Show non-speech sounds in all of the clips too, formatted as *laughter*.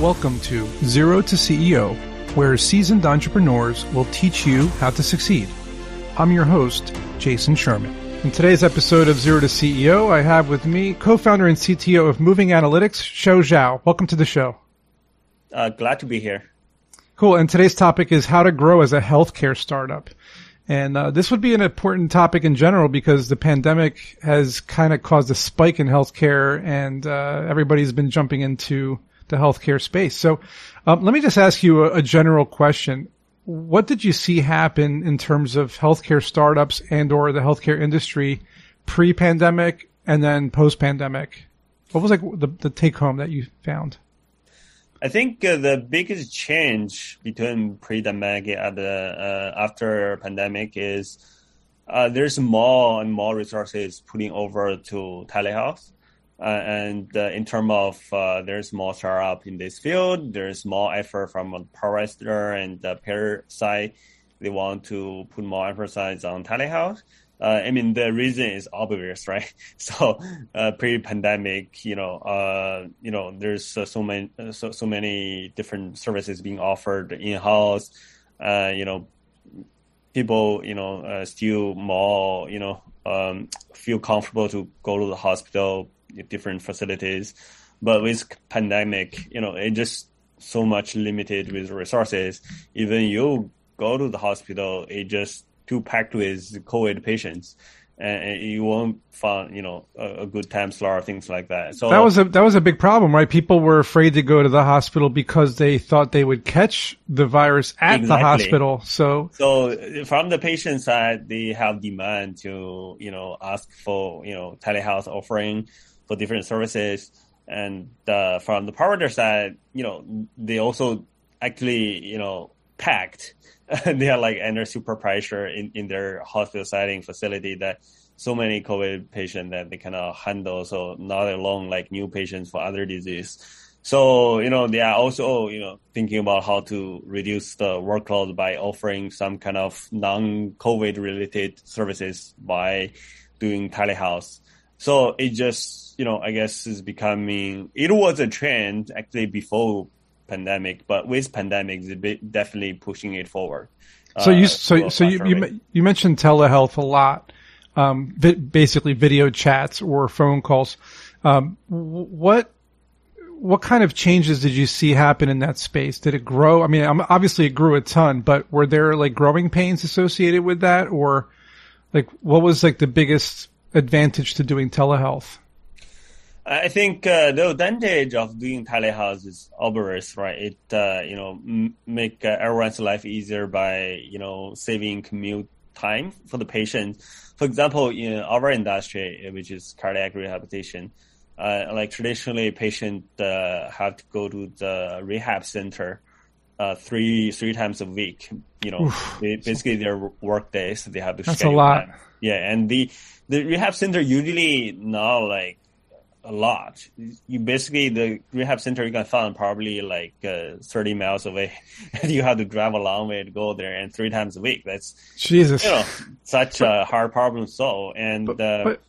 Welcome to Zero to CEO, where seasoned entrepreneurs will teach you how to succeed. I'm your host, Jason Sherman. In today's episode of Zero to CEO, I have with me co-founder and CTO of Moving Analytics, Shou Zhao. Welcome to the show. Uh, glad to be here. Cool. And today's topic is how to grow as a healthcare startup. And uh, this would be an important topic in general because the pandemic has kind of caused a spike in healthcare, and uh, everybody's been jumping into the healthcare space. So, um, let me just ask you a, a, general question: What did you see happen in terms of healthcare startups and/or the healthcare industry pre-pandemic and then post-pandemic? What was like the, the take-home that you found? I think uh, the biggest change between pre-pandemic and uh, uh, after pandemic is uh, there's more and more resources putting over to telehealth. Uh, and uh, in terms of there's more startup in this field, there's more effort from the provider and the payer side. They want to put more emphasis on telehealth. Uh, I mean, the reason is obvious, *laughs* right? So, uh, pre-pandemic, you know, uh, you know, there's uh, so many, uh, so, so many different services being offered in-house. Uh, you know, people, you know, still more, you know, um, feel comfortable to go to the hospital, different facilities. But with pandemic, you know, it just so much limited with resources. Even you go to the hospital, it just too packed with COVID patients, and you won't find you know a, good time slot or things like that. So that was a that was a big problem, right? People were afraid to go to the hospital because they thought they would catch the virus at exactly. the hospital. So so from the patient side, they have demand to you know ask for you know telehealth offering for different services. And uh, from the provider side, you know, they also actually, you know, packed *laughs* they are like under super pressure in, in their hospital setting facility that so many COVID patients that they cannot handle. So not alone like new patients for other disease. So, you know, they are also, you know, thinking about how to reduce the workload by offering some kind of non-COVID related services by doing telehealth. So it just, you know, I guess is becoming, it was a trend actually before pandemic, but with pandemic, it's definitely pushing it forward. So you, uh, so, so you, you, you, mentioned telehealth a lot, um, vi- basically video chats or phone calls. Um, what, what kind of changes did you see happen in that space? Did it grow? I mean, obviously it grew a ton, but were there like growing pains associated with that or like what was like the biggest advantage to doing telehealth? I think uh, the advantage of doing telehealth is obvious, right? It uh, you know m- make uh, everyone's life easier by you know saving commute time for the patient. For example, in our industry, which is cardiac rehabilitation, uh, like traditionally, patient uh, have to go to the rehab center uh, three three times a week. You know, they, basically their work days they have to. That's a lot. That. Yeah, and the the rehab center usually not like a lot. You basically the rehab center you can find probably like uh, 30 miles away, *laughs* and you have to drive a long way to go there, and three times a week. That's Jesus, you know, such but, a hard problem to solve. And but, uh, but,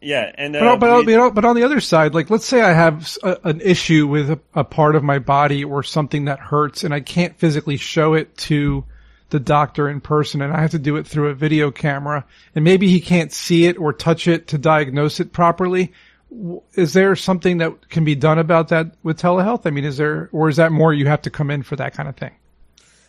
yeah, and uh, but, but, but on the other side, like let's say I have a, an issue with a, a part of my body or something that hurts, and I can't physically show it to the doctor in person and I have to do it through a video camera and maybe he can't see it or touch it to diagnose it properly is there something that can be done about that with telehealth? I mean, is there, or is that more you have to come in for that kind of thing?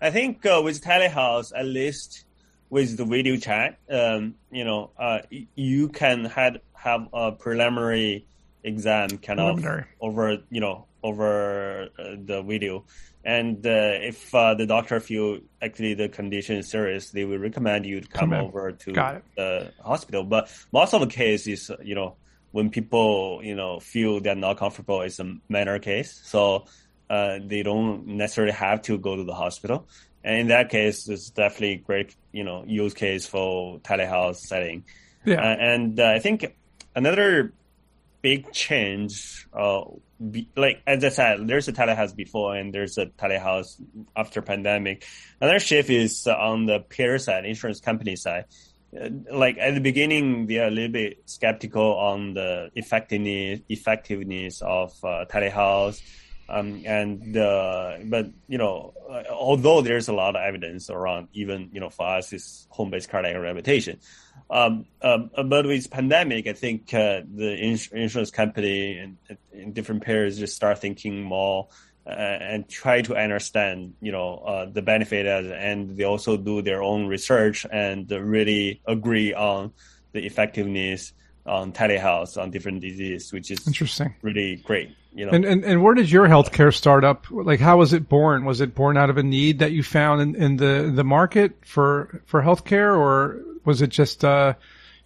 I think uh, with telehealth, at least with the video chat, um, you know, uh, you can had, have a preliminary exam kind preliminary. of over, you know, over uh, the video. And uh, if uh, the doctor feel actually the condition is serious, they will recommend you to come, come over to the hospital. But most of the cases, you know, when people you know feel they're not comfortable, it's a minor case, so uh, they don't necessarily have to go to the hospital. And in that case, it's definitely great you know use case for telehealth setting. Yeah, uh, and uh, I think another big change, uh, be, like as I said, there's a telehealth before and there's a telehealth after pandemic. Another shift is on the payer side, insurance company side like at the beginning, they are a little bit skeptical on the effectiveness effectiveness of uh, telehealth. Um, and uh, but you know, uh, although there's a lot of evidence around, even you know, for us, is home-based cardiac rehabilitation. Um, um, but with pandemic, I think uh, the ins- insurance company and, and, different payers just start thinking more uh, and try to understand, you know, uh, the benefit, and they also do their own research and really agree on the effectiveness on telehealth on different diseases, which is interesting, really great. You know, and, and and where did your healthcare startup? Like, how was it born? Was it born out of a need that you found in, in the the market for for healthcare, or was it just uh,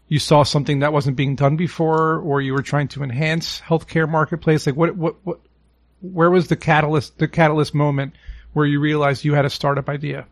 you saw something that wasn't being done before, or you were trying to enhance healthcare marketplace? Like, what what what? Where was the catalyst? The catalyst moment where you realized you had a startup idea?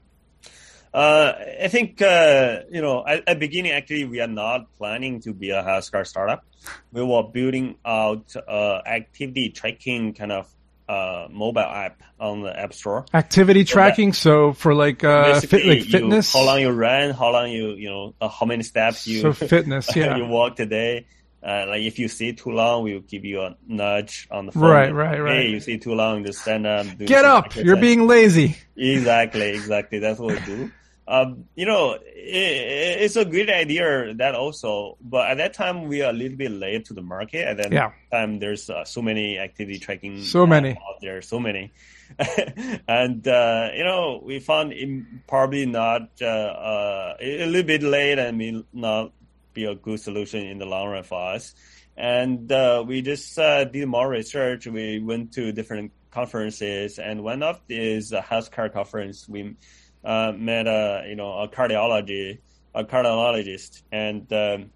Uh, I think, uh, you know, at, at beginning, actually, we are not planning to be a healthcare startup. We were building out uh, activity tracking kind of uh, mobile app on the App Store. Activity so tracking, that, so for like uh, fit, like fitness, you, how long you ran, how long you you know, uh, how many steps you so fitness, *laughs* yeah, you walk today. Like if you sit too long, we'll give you a nudge on the phone. Right, right, right. Hey, you sit too long, just stand up. Get up! Exercise. You're being lazy. Exactly, exactly. That's what we do. Um, you know, it, it's a great idea that also, but at that time we are a little bit late to the market. At that yeah. time, there's uh, so many activity tracking so many out there, so many, *laughs* and uh, you know, we found it probably not uh, uh, a little bit late and may not be a good solution in the long run for us. And uh, we just uh, did more research. We went to different conferences, and one of these uh, healthcare conference we uh, met a you know a cardiology a cardiologist and um,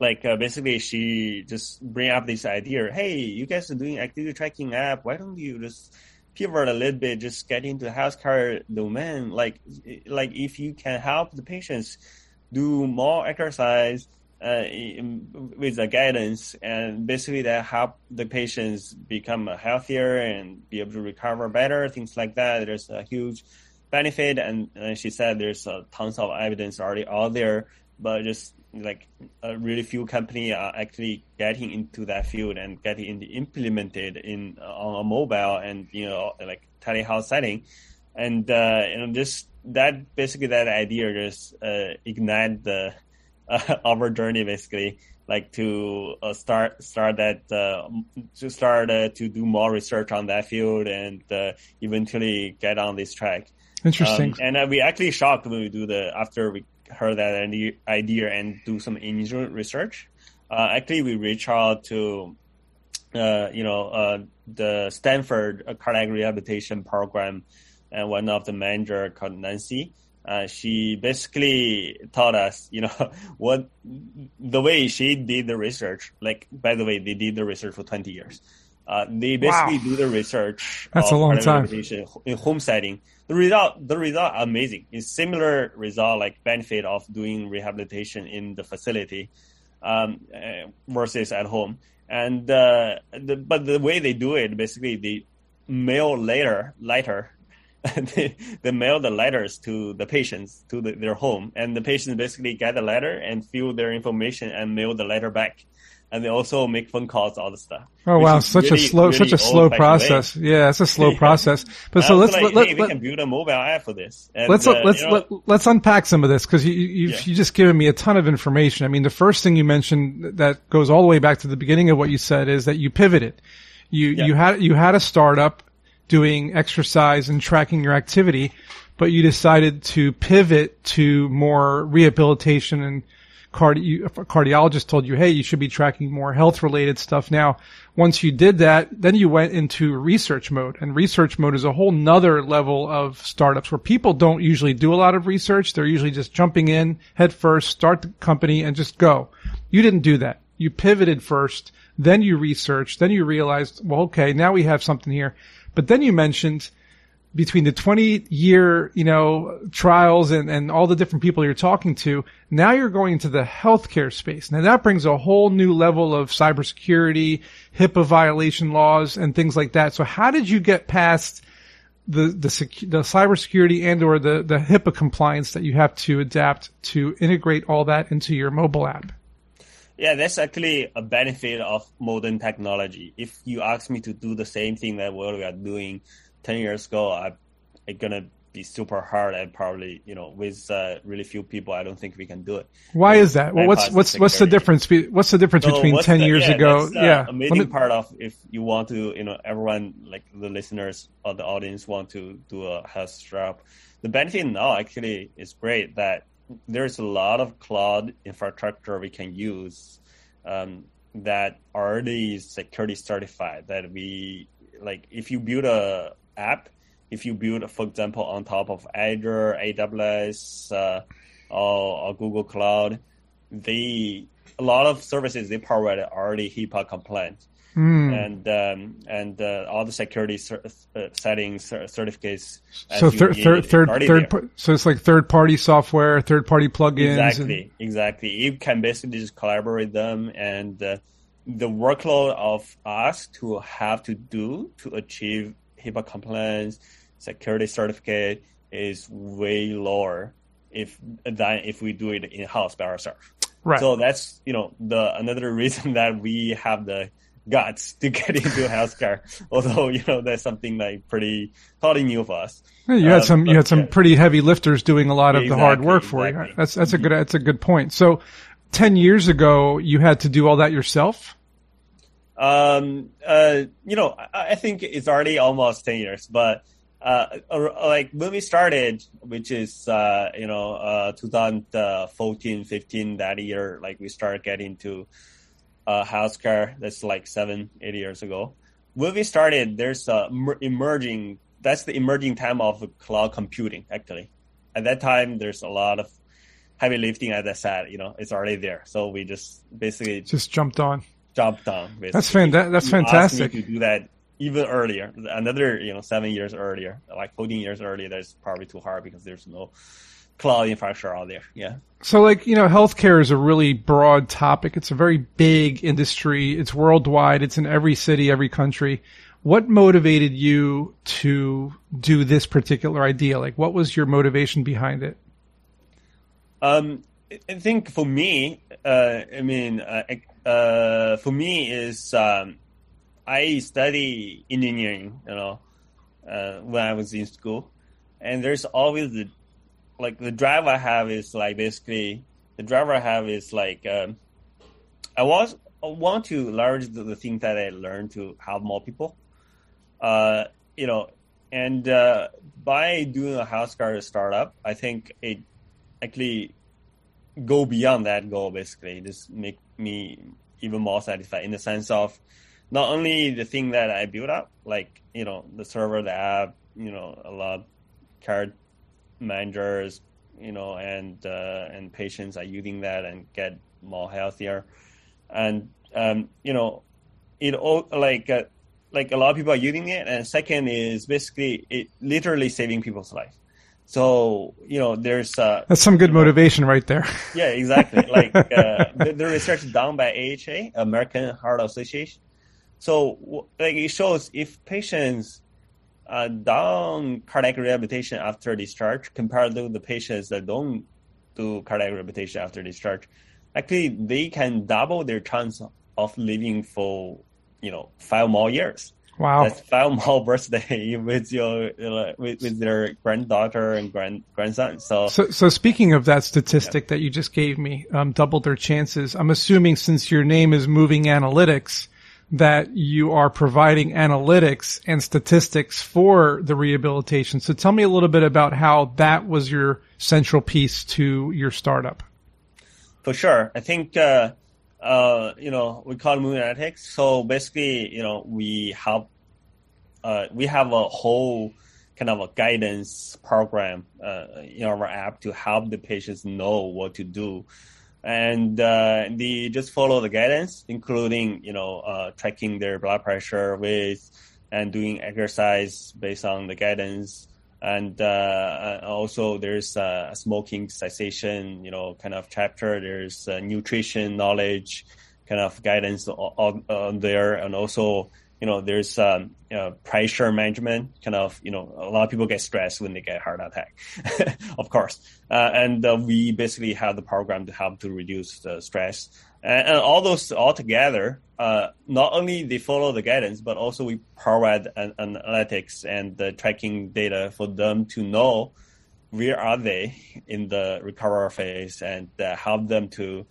like uh, basically she just bring up this idea hey you guys are doing activity tracking app. Why don't you just pivot a little bit just get into the healthcare domain? Like like if you can help the patients do more exercise uh, with the guidance and basically that help the patients become healthier and be able to recover better things like that. There's a huge benefit. And, and she said there's uh, tons of evidence already out there, but just like a really few company are actually getting into that field and getting implemented in uh, on a mobile and you know like telehealth setting, and uh, you know just that basically that idea just uh, ignite the uh, *laughs* our journey basically like to uh, start start that to start to do more research on that field and eventually get on this track. Interesting. Um, and uh, we actually shocked when we do the after we heard that idea and do some initial research. Uh, actually, we reached out to uh, you know uh, the Stanford cardiac rehabilitation program, and one of the manager called Nancy. Uh, she basically taught us, you know, *laughs* what the way she did the research. Like, by the way, they did the research for 20 years. Uh, they basically wow. do the research. That's a long time. In home setting. The result, the result amazing. It's similar result like benefit of doing rehabilitation in the facility, um, uh, versus at home. And, uh, the, but the way they do it, basically they mail later, later, *laughs* they, they mail the letters to the patients to the, their home and the patients basically get the letter and fill their information and mail the letter back and they also make phone calls, all the stuff. Oh wow, such really, a slow, really such a slow process. Way. Yeah, it's a slow *laughs* process. But so let's like, let, hey, let, we can build a mobile app for this. And, let's uh, let's you know, let, us unpack some of this because you you yeah. you just given me a ton of information. I mean, the first thing you mentioned that goes all the way back to the beginning of what you said is that you pivoted. You yeah. you had you had a startup doing exercise and tracking your activity, but you decided to pivot to more rehabilitation and cardi- cardiologist told you, hey, you should be tracking more health related stuff. Now, once you did that, then you went into research mode and research mode is a whole nother level of startups where people don't usually do a lot of research. They're usually just jumping in head first, start the company and just go. You didn't do that. You pivoted first, then you researched, then you realized, well, okay, now we have something here. But then you mentioned between the 20 year, you know, trials and, and all the different people you're talking to, now you're going into the healthcare space. Now that brings a whole new level of cybersecurity, HIPAA violation laws and things like that. So how did you get past the, the, the cybersecurity and or the, the HIPAA compliance that you have to adapt to integrate all that into your mobile app? Yeah, that's actually a benefit of modern technology. If you ask me to do the same thing that what we are doing 10 years ago, I, it's gonna be super hard and probably, you know, with uh, really few people, I don't think we can do it. Why is that? Well, what's what's what's the difference? What's the difference so between 10 the, years yeah, ago? yeah, amazing me, part of if you want to, you know, everyone like the listeners or the audience want to do a health startup. The benefit now actually is great that there's a lot of cloud infrastructure we can use um, that already is security certified. That we like, if you build a app, if you build, for example, on top of Azure, AWS, uh, or, or, Google Cloud, they a lot of services they provide are already HIPAA compliant. Mm. and um, and uh, all the security cer- uh, settings uh, certificates. So third third third third. so it's like third party software, third party plugins. Exactly, and... exactly. You can basically just collaborate them, and uh, the workload of us to have to do to achieve HIPAA compliance, security certificate is way lower if than if we do it in house by ourselves. Right. So that's you know the another reason *laughs* that we have the guts to get into *laughs* healthcare. Although you know that's something like pretty totally new for us. you had uh, some you had some yeah. pretty heavy lifters doing a lot of exactly, the hard work for exactly. you. That's that's a good that's a good point. So, ten years ago, you had to do all that yourself. Um. Uh. You know, I, I think it's already almost ten years, but. Uh, like when we started, which is, uh, you know, uh, 2014, 15, that year, like we started getting to, uh, healthcare that's like seven, eight years ago. When we started, there's a emerging, that's the emerging time of cloud computing, actually. At that time, there's a lot of heavy lifting, as I said, you know, it's already there. So we just basically just jumped on. Jumped on. Basically. That's, fan- that, that's fantastic. to do that even earlier, another, you know, seven years earlier, like 14 years earlier, that's probably too hard because there's no cloud infrastructure out there. Yeah. So, like, you know, healthcare is a really broad topic. It's a very big industry. It's worldwide. It's in every city, every country. What motivated you to do this particular idea? Like, what was your motivation behind it? Um, I think for me, uh, I mean, uh, uh, for me is um, I study engineering, you know, uh, when I was in school, and there's always the like the drive I have is like basically the drive I have is like um, I was I want to leverage the, the things that I learned to help more people. Uh, you know, and uh, by doing a house healthcare startup, I think it actually go beyond that goal. Basically, just make me even more satisfied in the sense of not only the thing that I built up, like you know the server, the app, you know a lot of card managers, you know, and uh, and patients are using that and get more healthier, and um, you know, it all like uh, like a lot of people are using it, and second is basically it literally saving people's life. So you know, there's uh, that's some good motivation know, right there. *laughs* Yeah, exactly. like uh, the, the research done by AHA, American Heart Association. So like it shows if patients uh, down cardiac rehabilitation after discharge compared to the patients that don't do cardiac rehabilitation after discharge, actually they can double their chance of living for you know five more years. Wow, that's five *laughs* more birthday with your with, with their granddaughter and grand grandson. So, so, so speaking of that statistic yeah. that you just gave me, um, double their chances. I'm assuming since your name is Moving Analytics that you are providing analytics and statistics for the rehabilitation. So tell me a little bit about how that was your central piece to your startup. For sure. I think, uh, uh, you know, we call it Analytics. So basically, you know, we help, uh, we have a whole kind of a guidance program uh, in our app to help the patients know what to do and uh, they just follow the guidance, including you know uh, tracking their blood pressure with and doing exercise based on the guidance. And uh, also, there's a smoking cessation, you know, kind of chapter. There's nutrition knowledge, kind of guidance on, on there, and also you know, there's um, you know, pressure management. Kind of, you know, a lot of people get stressed when they get heart attack, *laughs* of course. Uh, and uh, we basically have the program to help to reduce the stress. And, and all those all together, uh, not only they follow the guidance, but also we provide an, an analytics and the tracking data for them to know where are they in the recovery phase and uh, help them to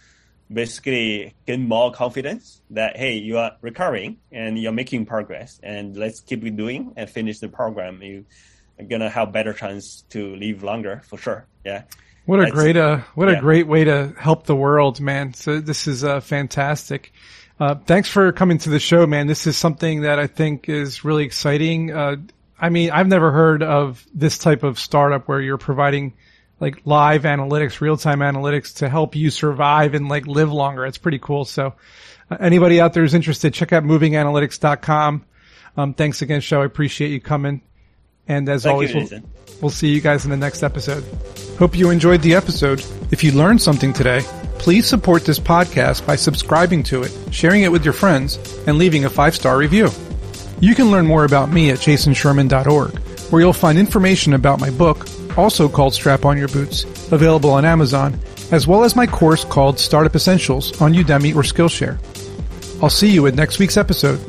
basically gain more confidence that hey you are recovering and you're making progress and let's keep it doing and finish the program. You are gonna have better chance to live longer for sure. Yeah what a That's, great uh what yeah. a great way to help the world man so this is uh fantastic uh, thanks for coming to the show, man. This is something that I think is really exciting. Uh, I mean, I've never heard of this type of startup where you're providing like live analytics, real time analytics to help you survive and like live longer. It's pretty cool. So uh, anybody out there who's interested, check out movinganalytics.com. Um, thanks again, show. I appreciate you coming. And as Thank always, you, we'll, we'll see you guys in the next episode. Hope you enjoyed the episode. If you learned something today, please support this podcast by subscribing to it, sharing it with your friends, and leaving a five star review. You can learn more about me at jasonsherman.org, where you'll find information about my book, also called Strap On Your Boots, available on Amazon, as well as my course called Startup Essentials on Udemy or Skillshare. I'll see you at next week's episode.